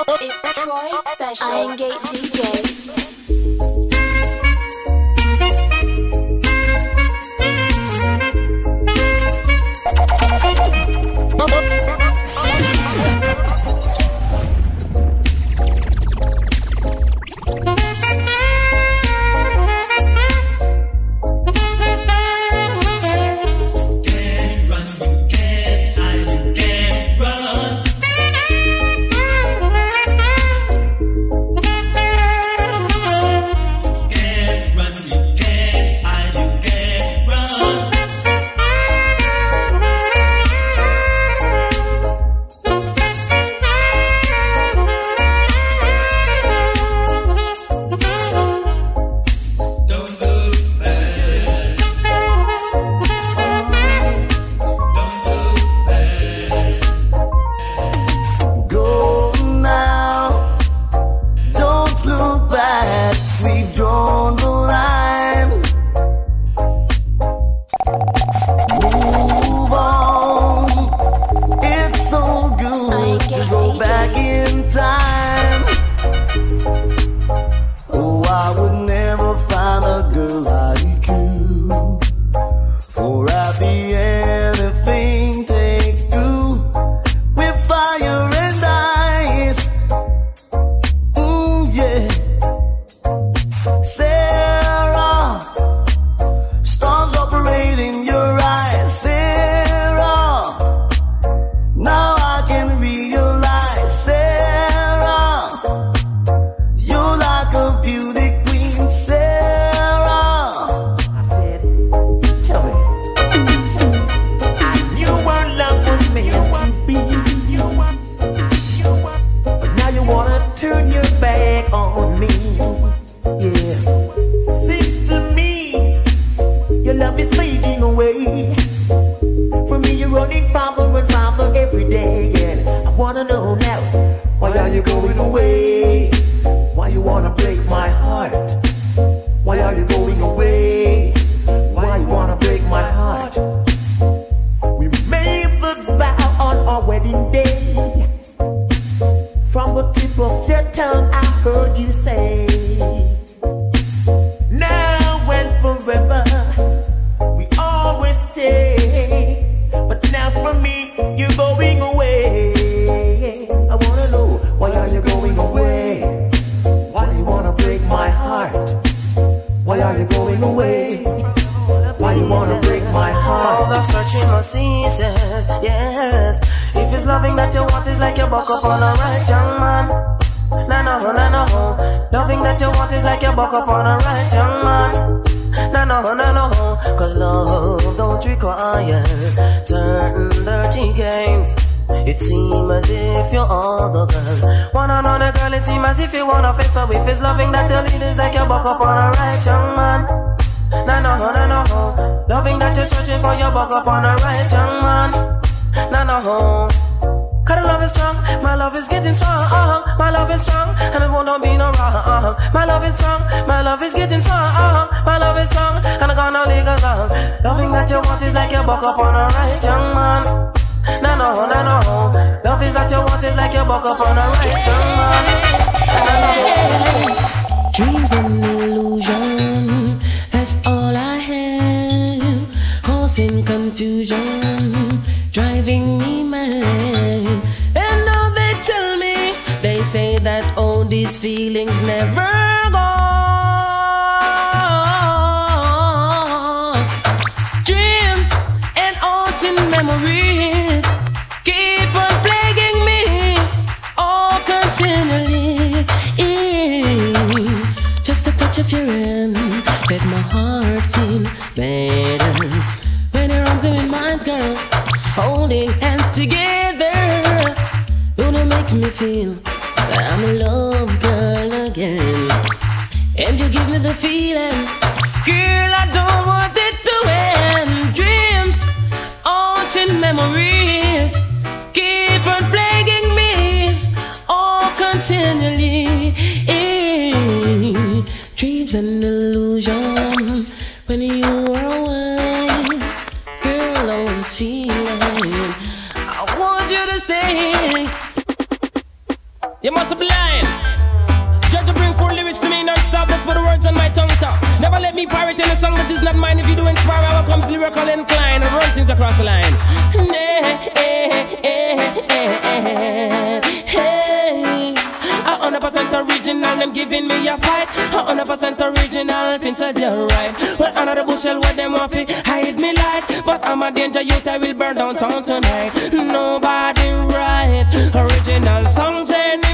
It's Troy Special. Iron Gate DJs. Bye-bye. Loving that you're searching for your bug upon a right young man. Nah, no, no. Cause love is strong, my love is getting strong. Uh-huh. My love is strong, and it won't be no wrong. Uh-huh. My love is strong, my love is getting strong. Uh-huh. My love is strong, and I got no legal love. Loving that you want is like your buck upon a right young man. Nah, no, nah, no. Love is that you want is like your buck upon a right young man. Nah, no. Dreams and illusions. In confusion driving me mad. And now they tell me, they say that all these feelings never go. Dreams and haunting memories. the feeling. Girl, I don't want it to end. Dreams, haunting memories, keep on plaguing me, all continually. Dreams and illusion when you were away. Girl, always feeling. I want you to stay. You must be blind. Bring four lyrics to me non-stop, just put the words on my tongue top. Never let me pirate in a song that is not mine. If you do inspire, I comes lyrical incline and run things across the line. A hundred percent original, them giving me a fight. A hundred percent original, Princess, you're right. Well, under the bushel, what them want hide me light. But I'm a danger youth, I will burn downtown tonight. Nobody right, original songs anymore.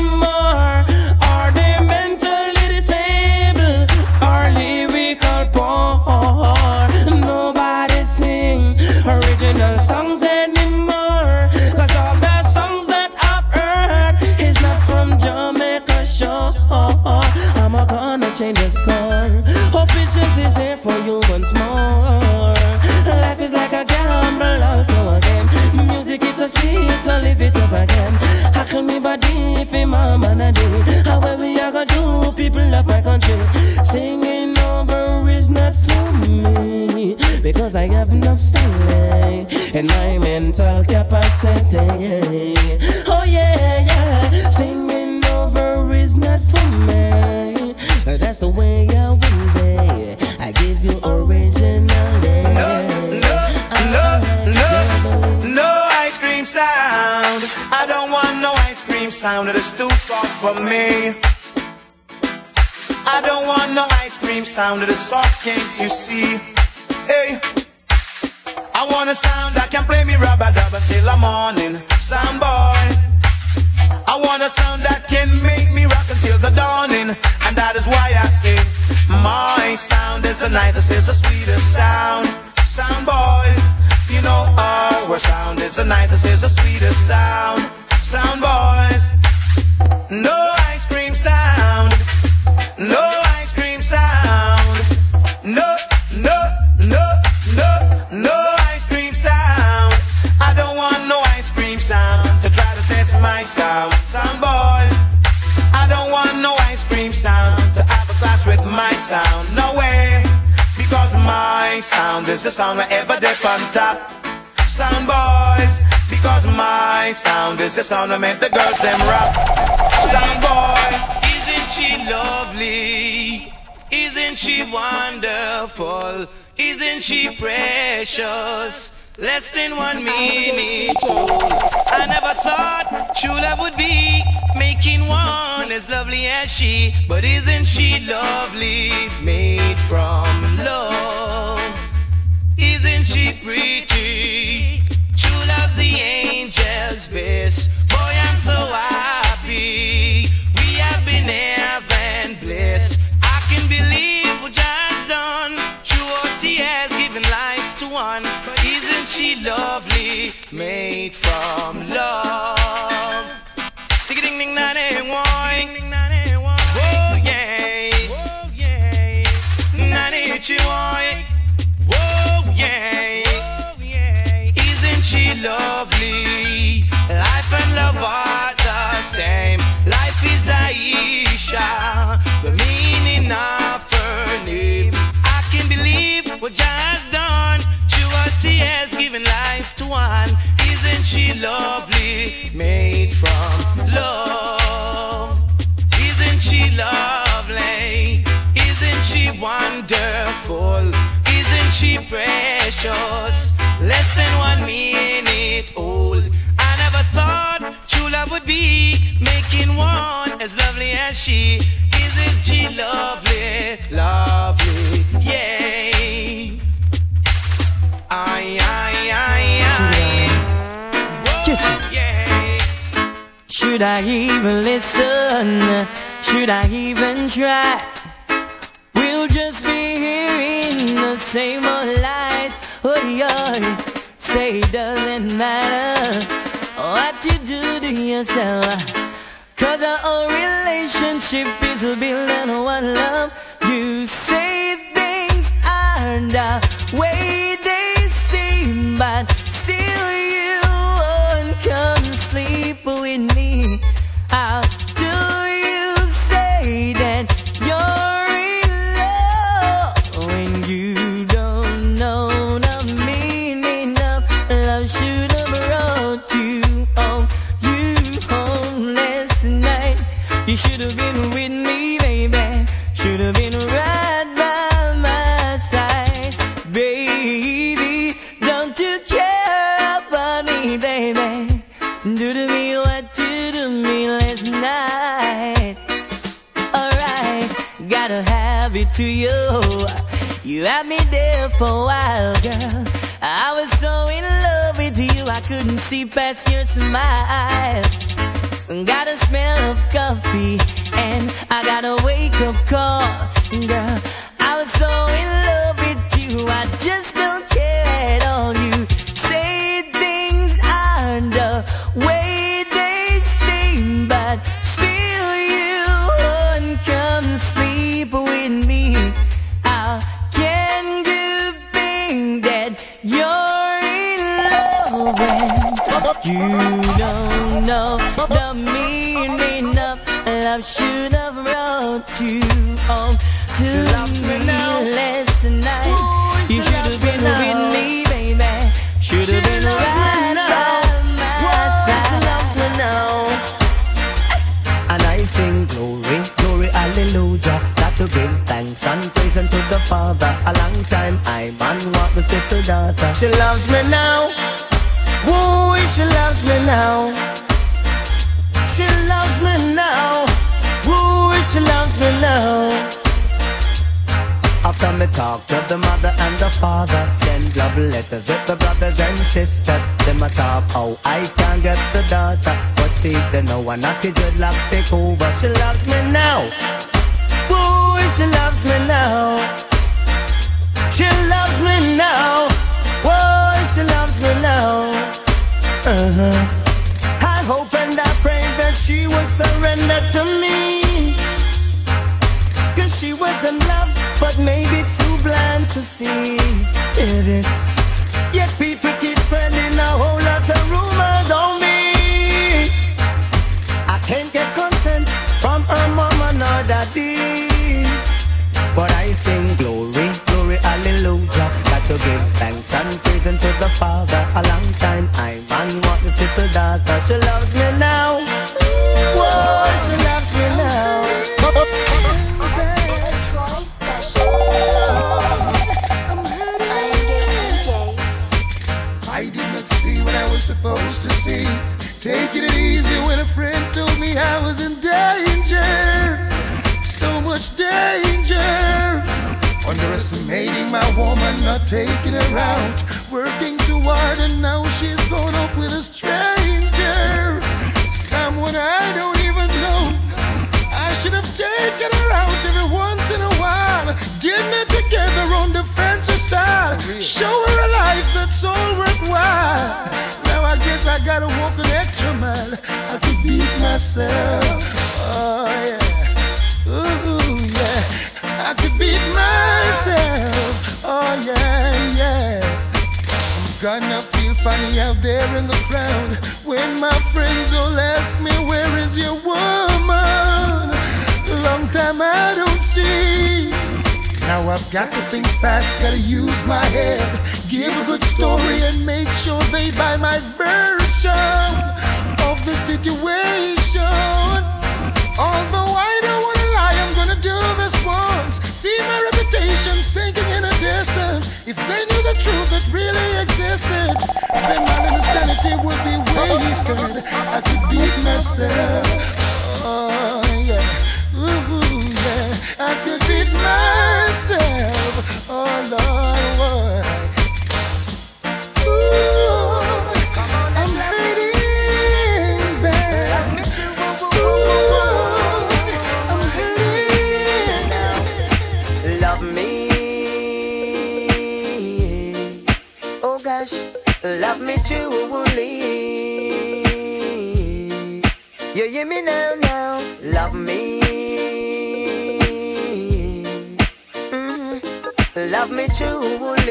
Change the score. Hope pictures is here for you once more. Life is like a gamble, also again. Music it's a sweet, so live it up again. Hackle me body if him a man a day. How we are gonna do? People love my country. Singing over is not for me because I have enough style and my mental capacity. Oh yeah, yeah. Singing sound. It is too soft for me. I don't want no ice cream sound. It is soft, can't you see? Hey. I want a sound that can play me rubber dub until the morning. Sound boys. I want a sound that can make me rock until the dawning. And that is why I say, my sound is the nicest, is the sweetest sound. Sound boys, you know our sound is the nicest, is the sweetest sound. Sound boys, no ice cream sound, no ice cream sound, no, no, no, no, no ice cream sound. I don't want no ice cream sound to try to test my sound. Sound boys, I don't want no ice cream sound to have a class with my sound. No way, because my sound is the sound where ever they on top. Sound boys, because my sound is the sound that make the girls them rock. Sound boy, Isn't she lovely? Isn't she wonderful? Isn't she precious? Less than one minute. I never thought true love would be making one as lovely as she. But isn't she lovely? Made from love. Isn't she pretty? True love's the angel's best. Boy, I'm so happy. We have been heaven blessed. I can believe what God's done. True OC has given life to one. Isn't she lovely? Made from love. Ding ding ding na ding why. Oh yeah. Oh yeah. Na lovely? Life and love are the same. Life is Aisha, the meaning of her name. I can believe what Jah has done. To us, He has given life to one. Isn't she lovely? Made from love. Isn't she lovely? Isn't she wonderful? She precious? Less than one minute old. I never thought true love would be making one as lovely as she. Isn't she lovely? Lovely, yeah. Ay, ay, ay. Get Whoa, yeah. Should I even listen? Should I even try? We'll just be hearing the same old lies. Oh, yeah. Say it doesn't matter what you do to yourself. Cause our whole relationship is built on one love. You say things aren't the way they seem, but still you won't come sleep with me. How you should have been with me, baby. Should have been right by my side, baby. Don't you care about me, baby? Do to me what you do me last night. Alright, gotta have it to you. You had me there for a while, girl. I was so in love with you, I couldn't see past your smile. Got a smell of coffee and Them a talk how I can get the daughter, but see they know a naughty dreadlocks take over. She loves me now, boy, she loves me now. She loves me now, boy, she loves me now. Uh-huh. I hope and I pray that she would surrender to me. Cause she was in love, but maybe too blind to see it is. Yet people keep spreading a whole lot of rumors on me. I can't get consent from her mama nor daddy. But I sing glory, glory, hallelujah. Got to give thanks and praise unto the Father. A long time I man want this little daughter. She loves me now. Much danger. Underestimating my woman, not taking her out. Working too hard, and now she's gone off with a stranger. Someone I don't even know. I should have taken her out every once in a while. Dinner together on the fancy style. Show her a life that's all worthwhile. Now I guess I gotta walk an extra mile. I could beat myself. Oh yeah. Ooh I could beat myself. Oh yeah, yeah. I'm gonna feel funny out there in the crowd when my friends all ask me, Where is your woman? Long time I don't see. Now I've got to think fast, gotta use my head. Give a good story and make sure they buy my version of the situation. Although I See sinking in a distance. If they knew the truth that really existed, then my little sanity would be wasted. I could beat myself. Oh yeah. Ooh, yeah. I could beat myself. Oh Lord, love me truly. You hear me now, now. Love me. Mhm. Love me truly.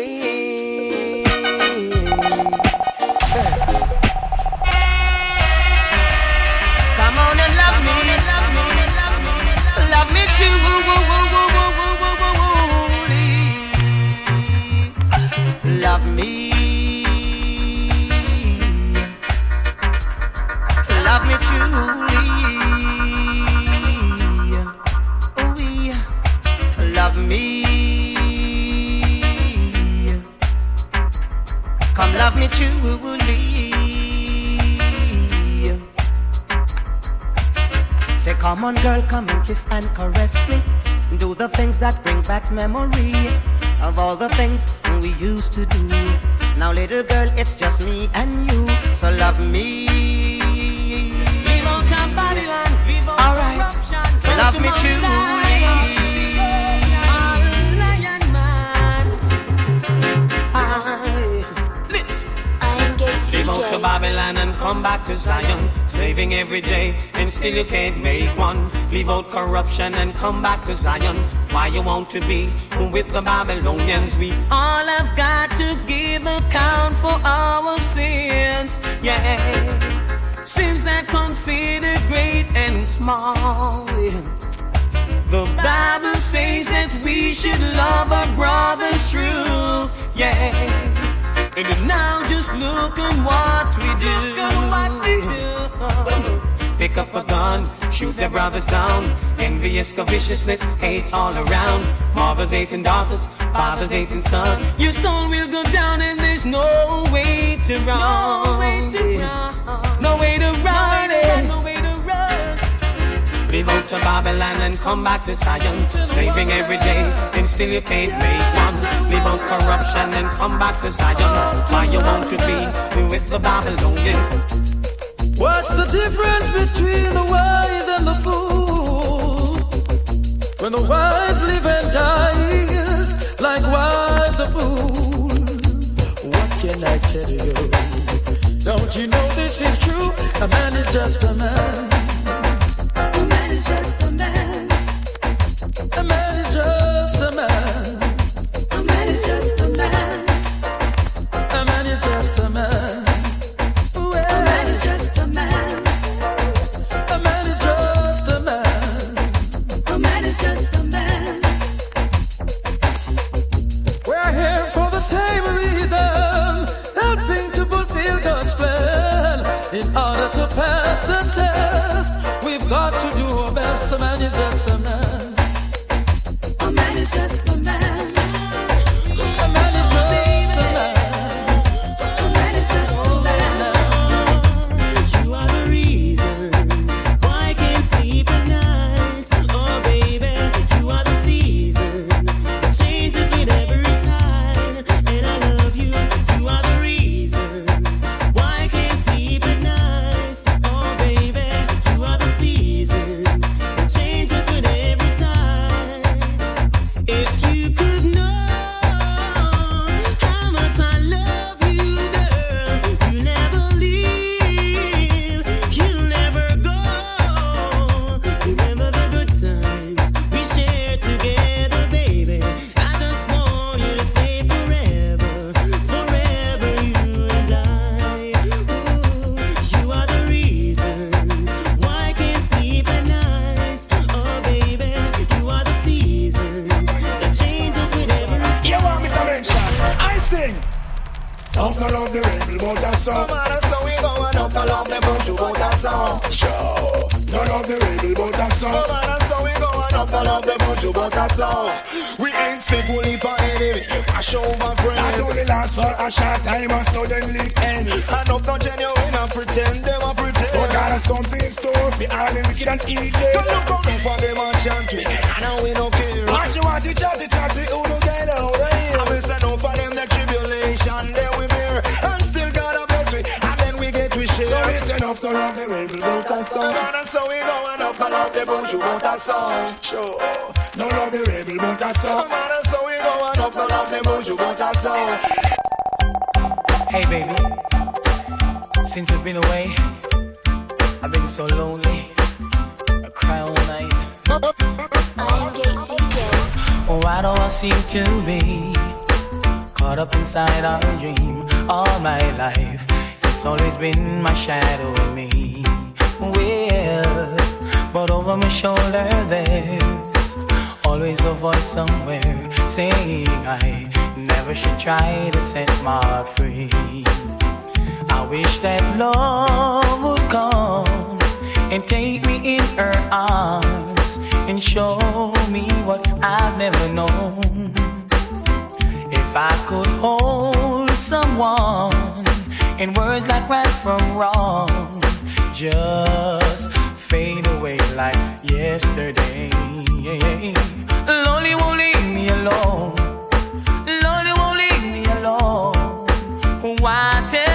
Me truly. Say, come on, girl, come and kiss and caress me. Do the things that bring back memory of all the things we used to do. Now, little girl, it's just me and you, so love me. Leave out Babylon, leave out All right. Love me to Babylon and come back to Zion. Slaving every day and still you can't make one. Leave out corruption and come back to Zion. Why you want to be with the Babylonians? We all have got to give account for our sins. Yeah. Sins that consider great and small. The Bible says that we should love our brothers true. Yeah. And now just look at what we do. Pick up a gun, shoot their brothers down. Envious, viciousness, hate all around. Mothers hating daughters, fathers hating sons. Your soul will go down and there's no way to run. No way to run. No way to run. No way to run. Leave out to Babylon and come back to Zion. Saving every day, and still you can't make one. Leave out corruption and come back to Zion. Why you want to be with the Babylonians? What's the difference between the wise and the fool? When the wise live and dies, likewise the fool. What can I tell you? Don't you know this is true? A man is just a man. A enemy, mash over That friend. only lasts for a short time and suddenly end. And up the genuine and pretend, them a pretend. But God has something in store for all the wicked and evil. Come look out for them and chant me, and now we no care. What you want to chatty chatty, who no get out of here? And we say no for them the tribulation, then we bear. And still God a bless we, and then we get we share. So listen off the love the rebel, a Come song. on, that's how we go and up along the bush, you got that song. Sure. No love the rebel, but a song. Come on, that's how we go and up along the bush, you got that song. Hey, baby. Since you've been away, I've been so lonely. I cry all night. Iron Gate DJs. Oh, why do I seem to be caught up inside a dream all my life? It's always been my shadow me. Well, but over my shoulder there's always a voice somewhere saying I never should try to set my heart free. I wish that love would come and take me in her arms and show me what I've never known. If I could hold someone in words like right from wrong just fade away like yesterday. Lonely won't leave me alone. Lonely won't leave me alone. Why tell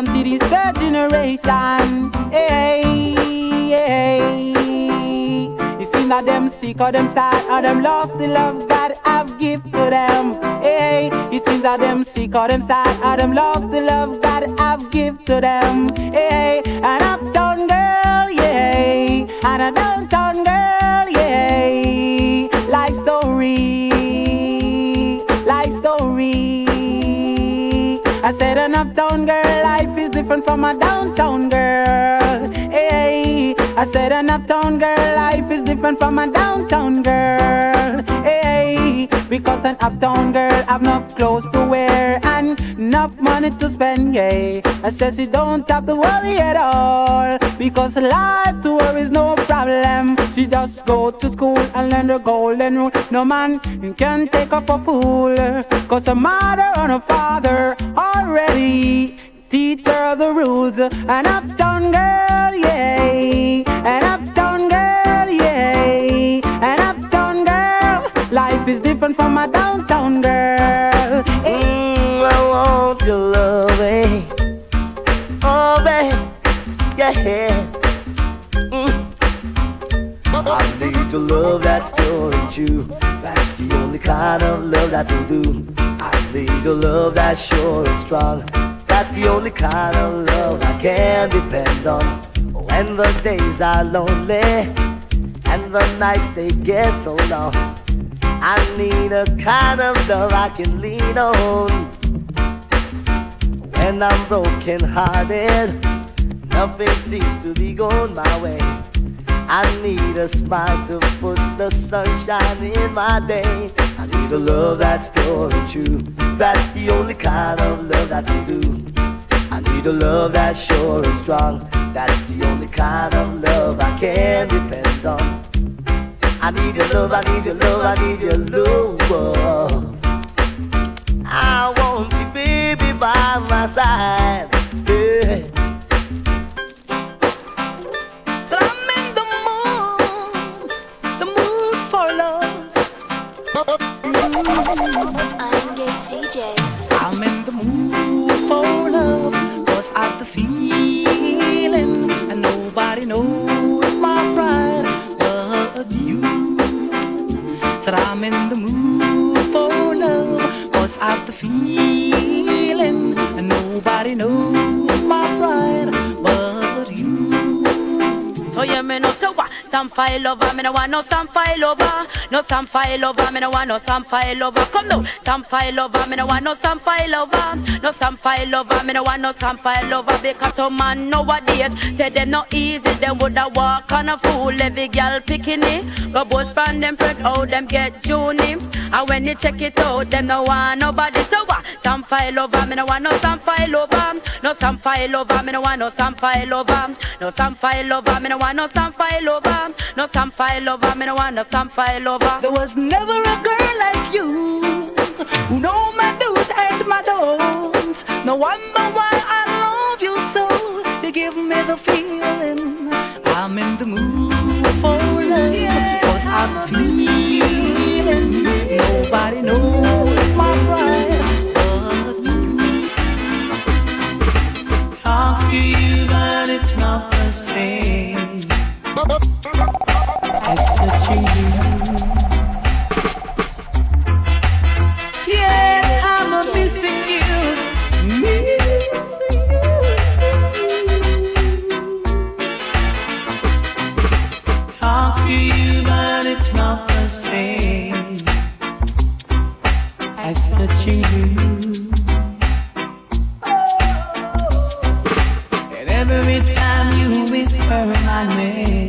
unto this third generation. Hey, hey. You see now them sick or them sad or them lost the love God have give to them. Hey, it seems that them sick or them sad or them lost the love God have give to them. Hey, an uptown uptown girl life is different from a downtown girl. Hey, because an uptown girl have enough clothes to wear and enough money to spend. Yeah, I said she don't have to worry at all because life to her is no problem. She just go to school and learn the golden rule. No man can take her for fool. Cause her mother and her father already teach her the rules. An uptown girl, yeah. An uptown is different from a downtown girl. Mm, I want your love, eh? Oh, babe, yeah. Mm. I need your love that's pure and true. That's the only kind of love that will do. I need a love that's sure and strong. That's the only kind of love I can depend on. When the days are lonely and the nights they get so long. I need a kind of love I can lean on. When I'm broken hearted, nothing seems to be going my way. I need a smile to put the sunshine in my day. I need a love that's pure and true. That's the only kind of love that will do. I need a love that's sure and strong. That's the only kind of love I can depend on. I need your love, I need your love, I need your love. I want you, baby, by my side. Yeah. So I'm in the mood, the mood for love. Iron Gate DJs. I'm in the mood for love, cause I've the feeling, and nobody knows Said I'm in the mood for love, cause I've the feeling, and nobody knows my pride but you. So me no say what? Stand file over, me no want no stand file over. No stand file over, me no want no stand file over. Come now, stand file over, me no want no stand file over. No stand file over, me no want no stand file over. Because some man nowadays say they no easy, them woulda walk on a fool. Every girl picking it, go boast from them friend, how them get Junie. And when you check it out, them no want nobody. So what? some file lover, me no want no some file over. No some file over, me no want no some file over. No some file over, me no want no some file over. No some file over, me no want no some file over. There was never a girl like you who know my do's and my don'ts. No wonder why I love you so. You give me the feeling I'm in the mood for love. Yeah, Cause I'm feeling nobody knows. you. And every time you whisper my name.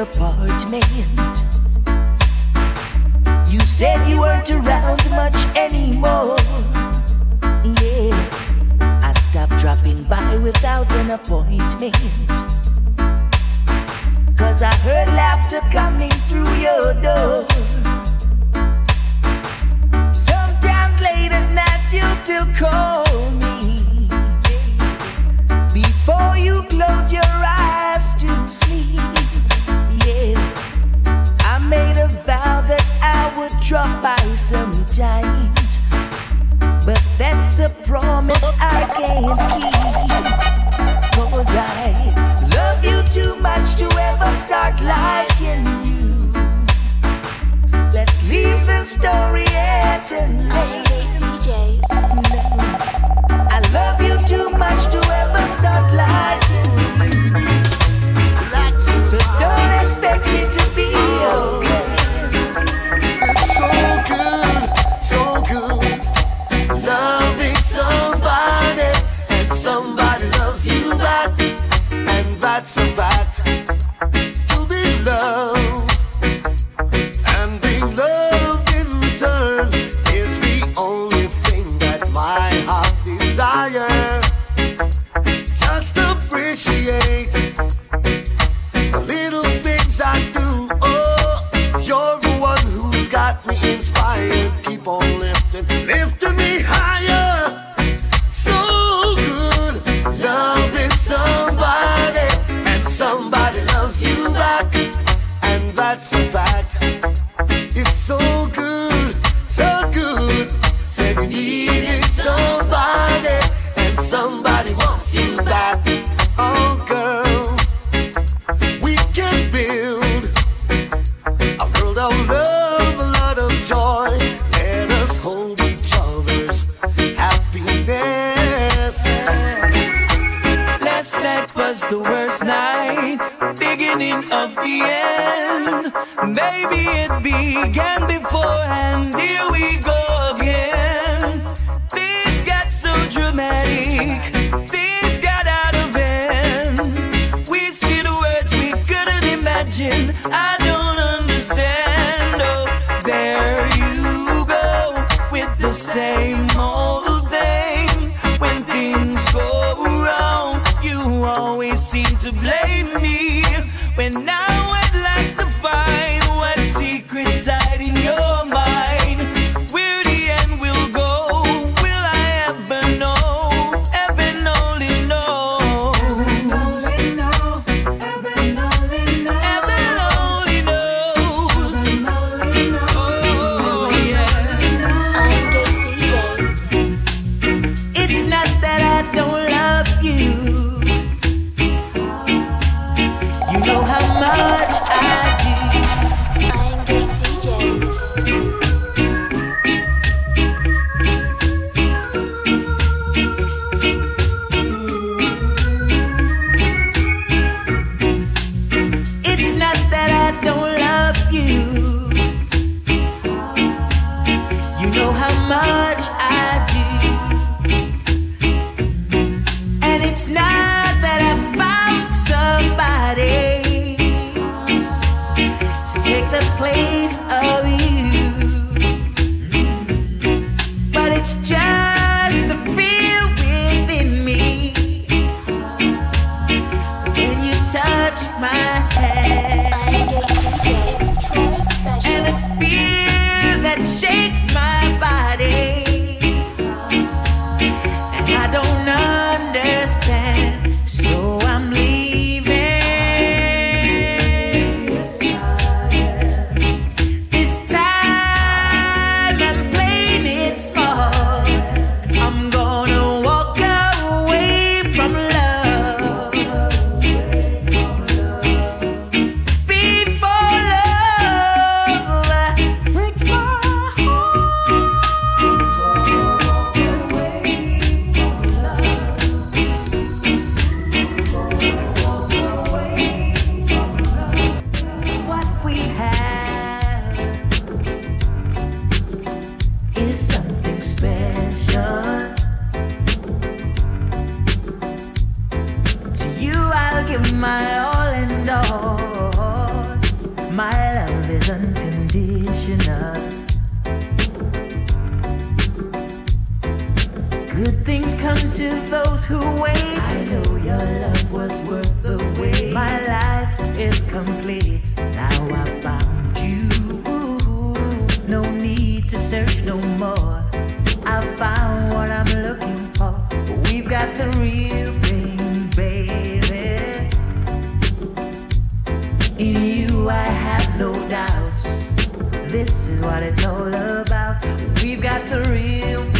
apartment. You said you weren't around much anymore. Yeah, I stopped dropping by without an appointment. Cause I heard laughter coming through your door. Sometimes late at night you'll still call me. Before you close your eyes, Drop by sometimes, but that's a promise I can't keep. Cause I love you too much to ever start liking you. Let's leave the story at an end. I love you too much to ever start liking you. the end. Maybe it began beforehand. Here we go. unconditional. Good things come to those who wait. I know your love was worth the wait. My life is complete. Now I found you. No need to search no more. I found what I'm looking for. We've got the real. doubts. This is what it's all about. We've got the real.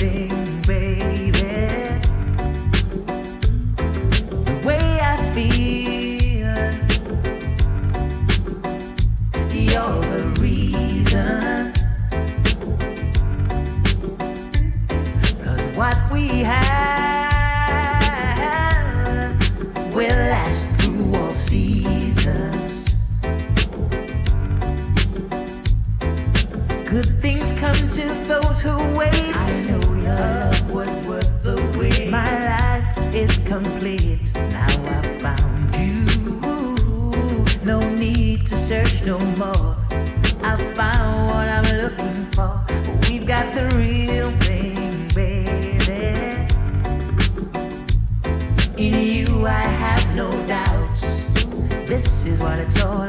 what I told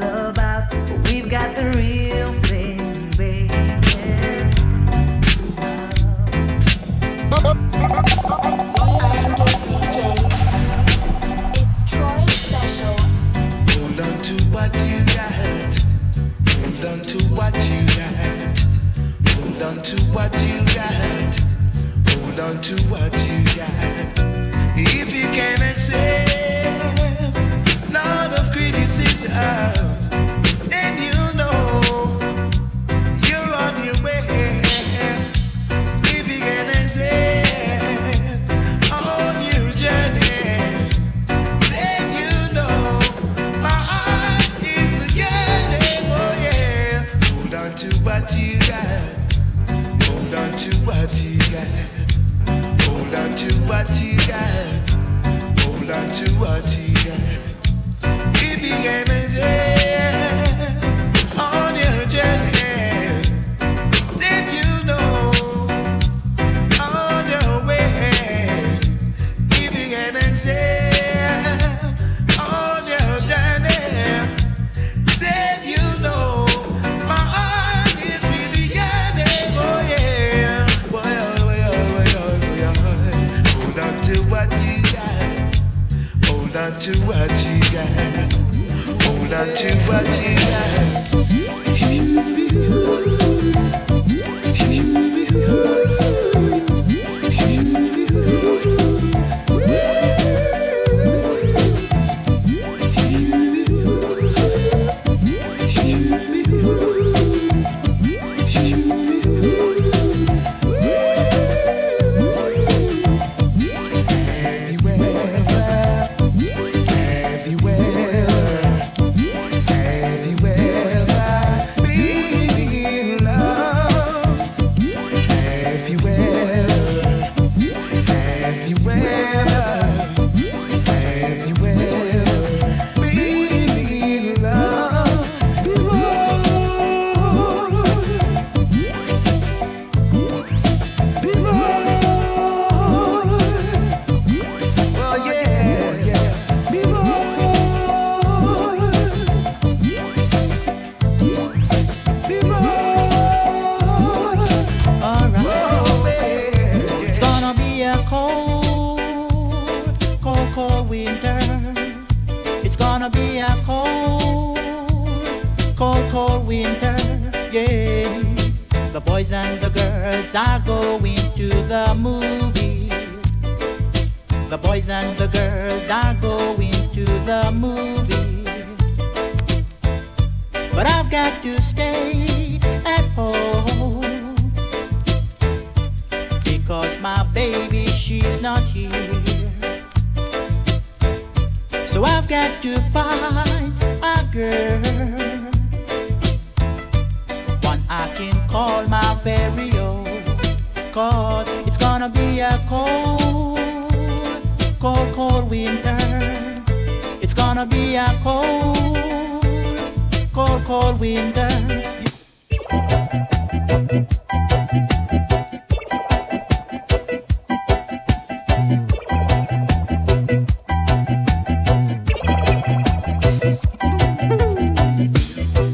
all winter.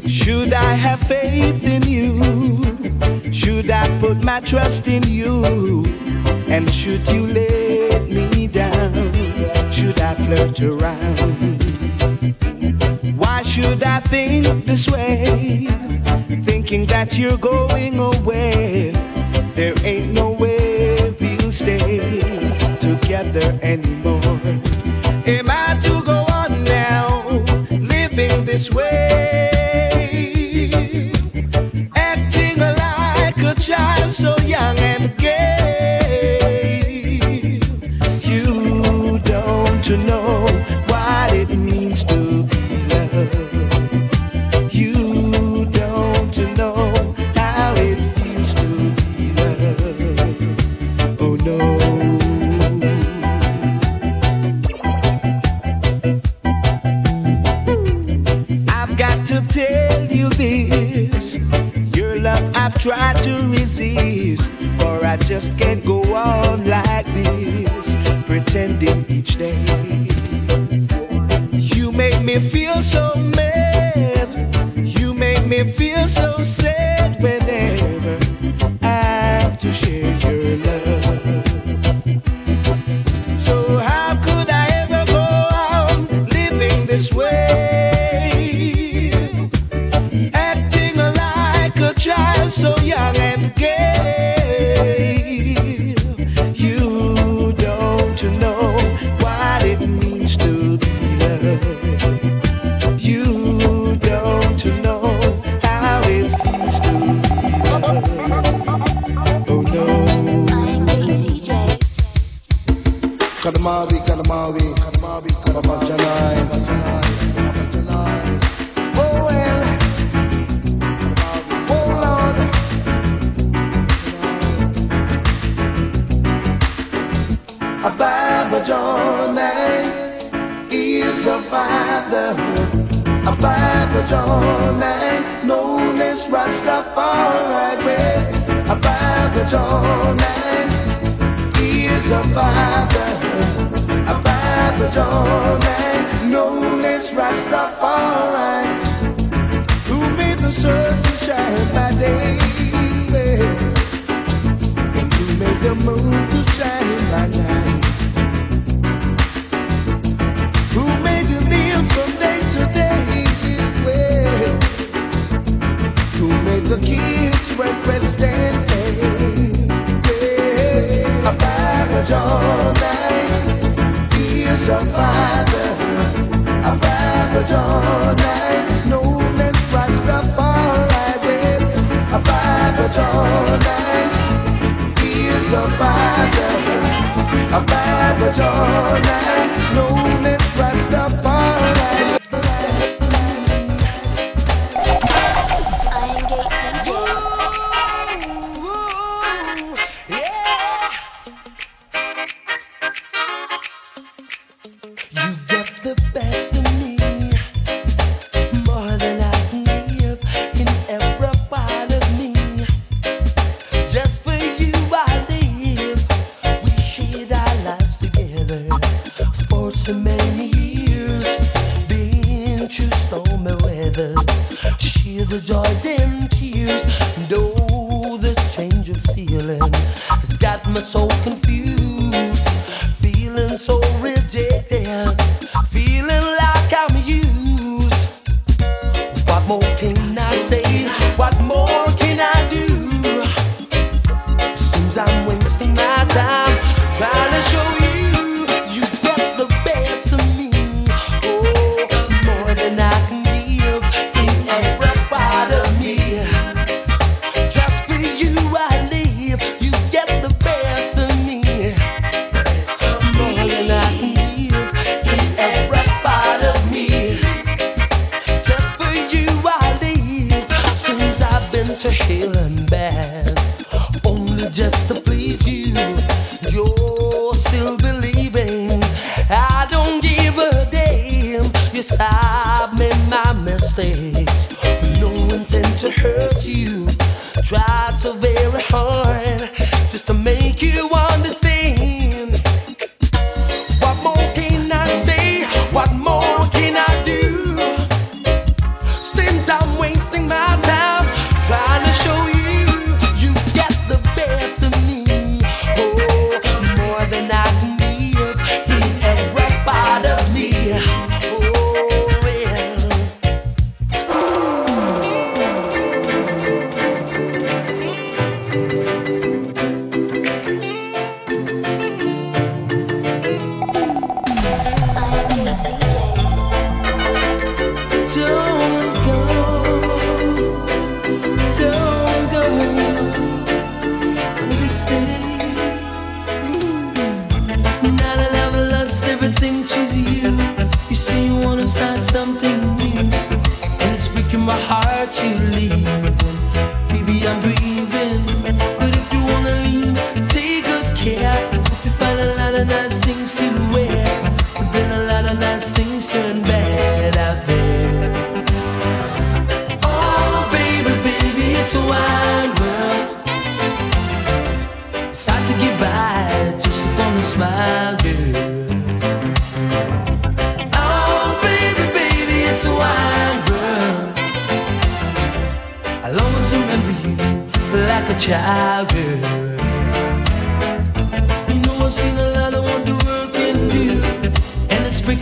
Should I have faith in you? Should I put my trust in you? Is a father. A Bible Jordan,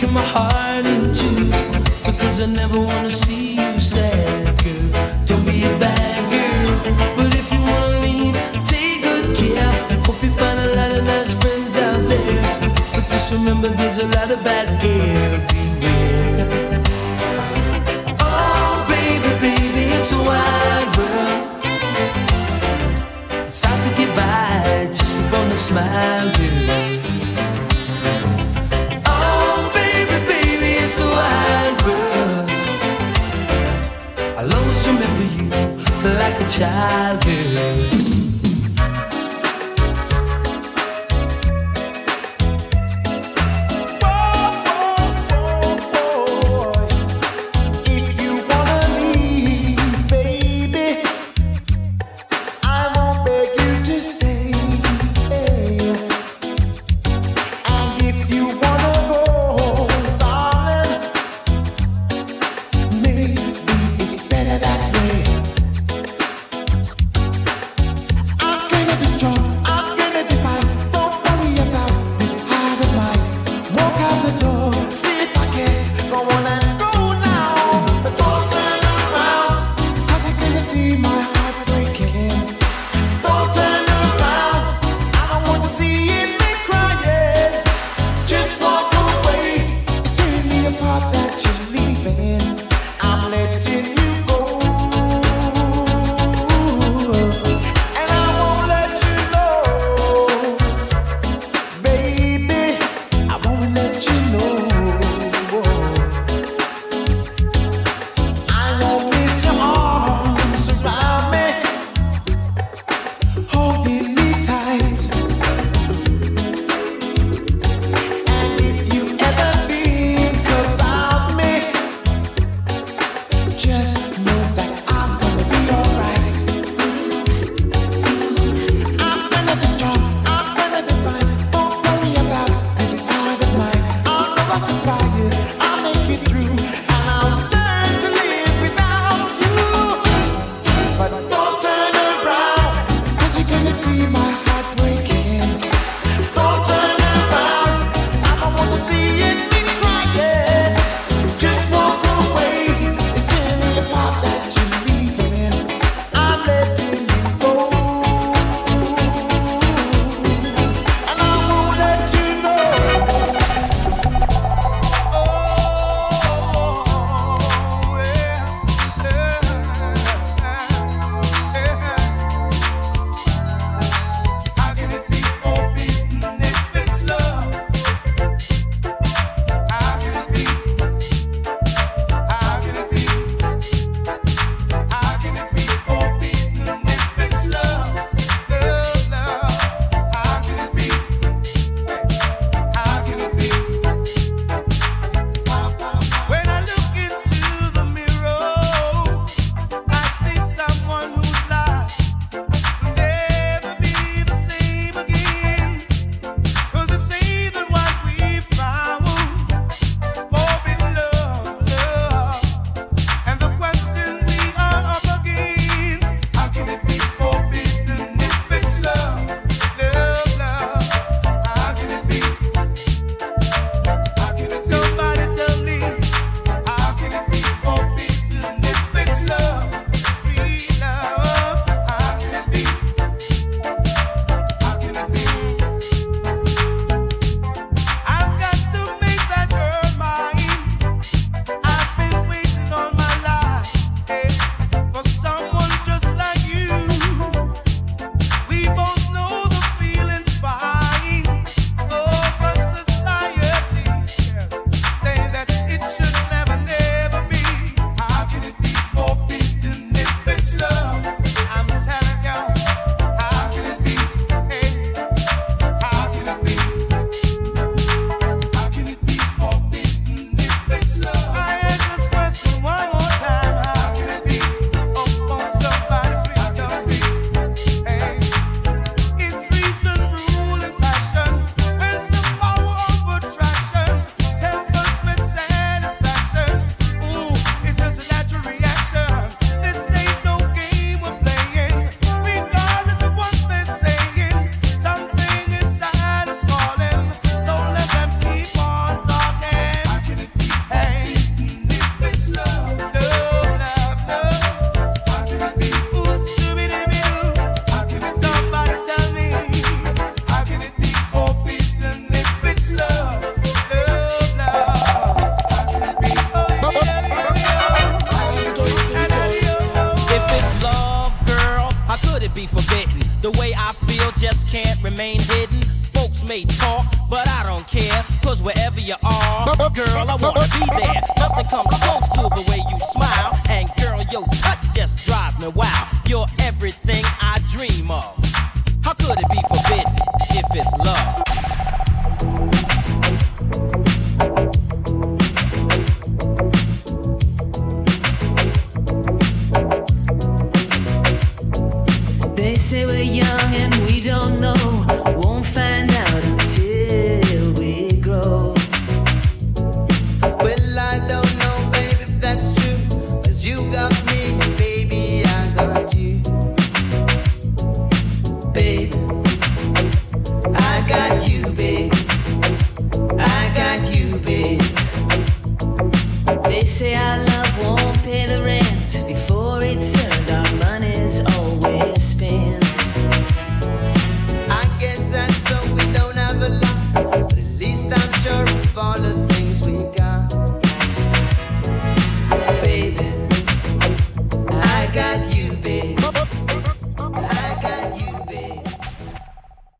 breaking my heart in two because I never wanna see you sad, girl. Don't be a bad girl, but if you wanna leave, take good care. Hope you find a lot of nice friends out there, but just remember there's a lot of bad everywhere. Oh, baby, baby, it's a wide world. It's hard to get by just upon a smile, girl. this wide world. I'll always remember you like a child, girl.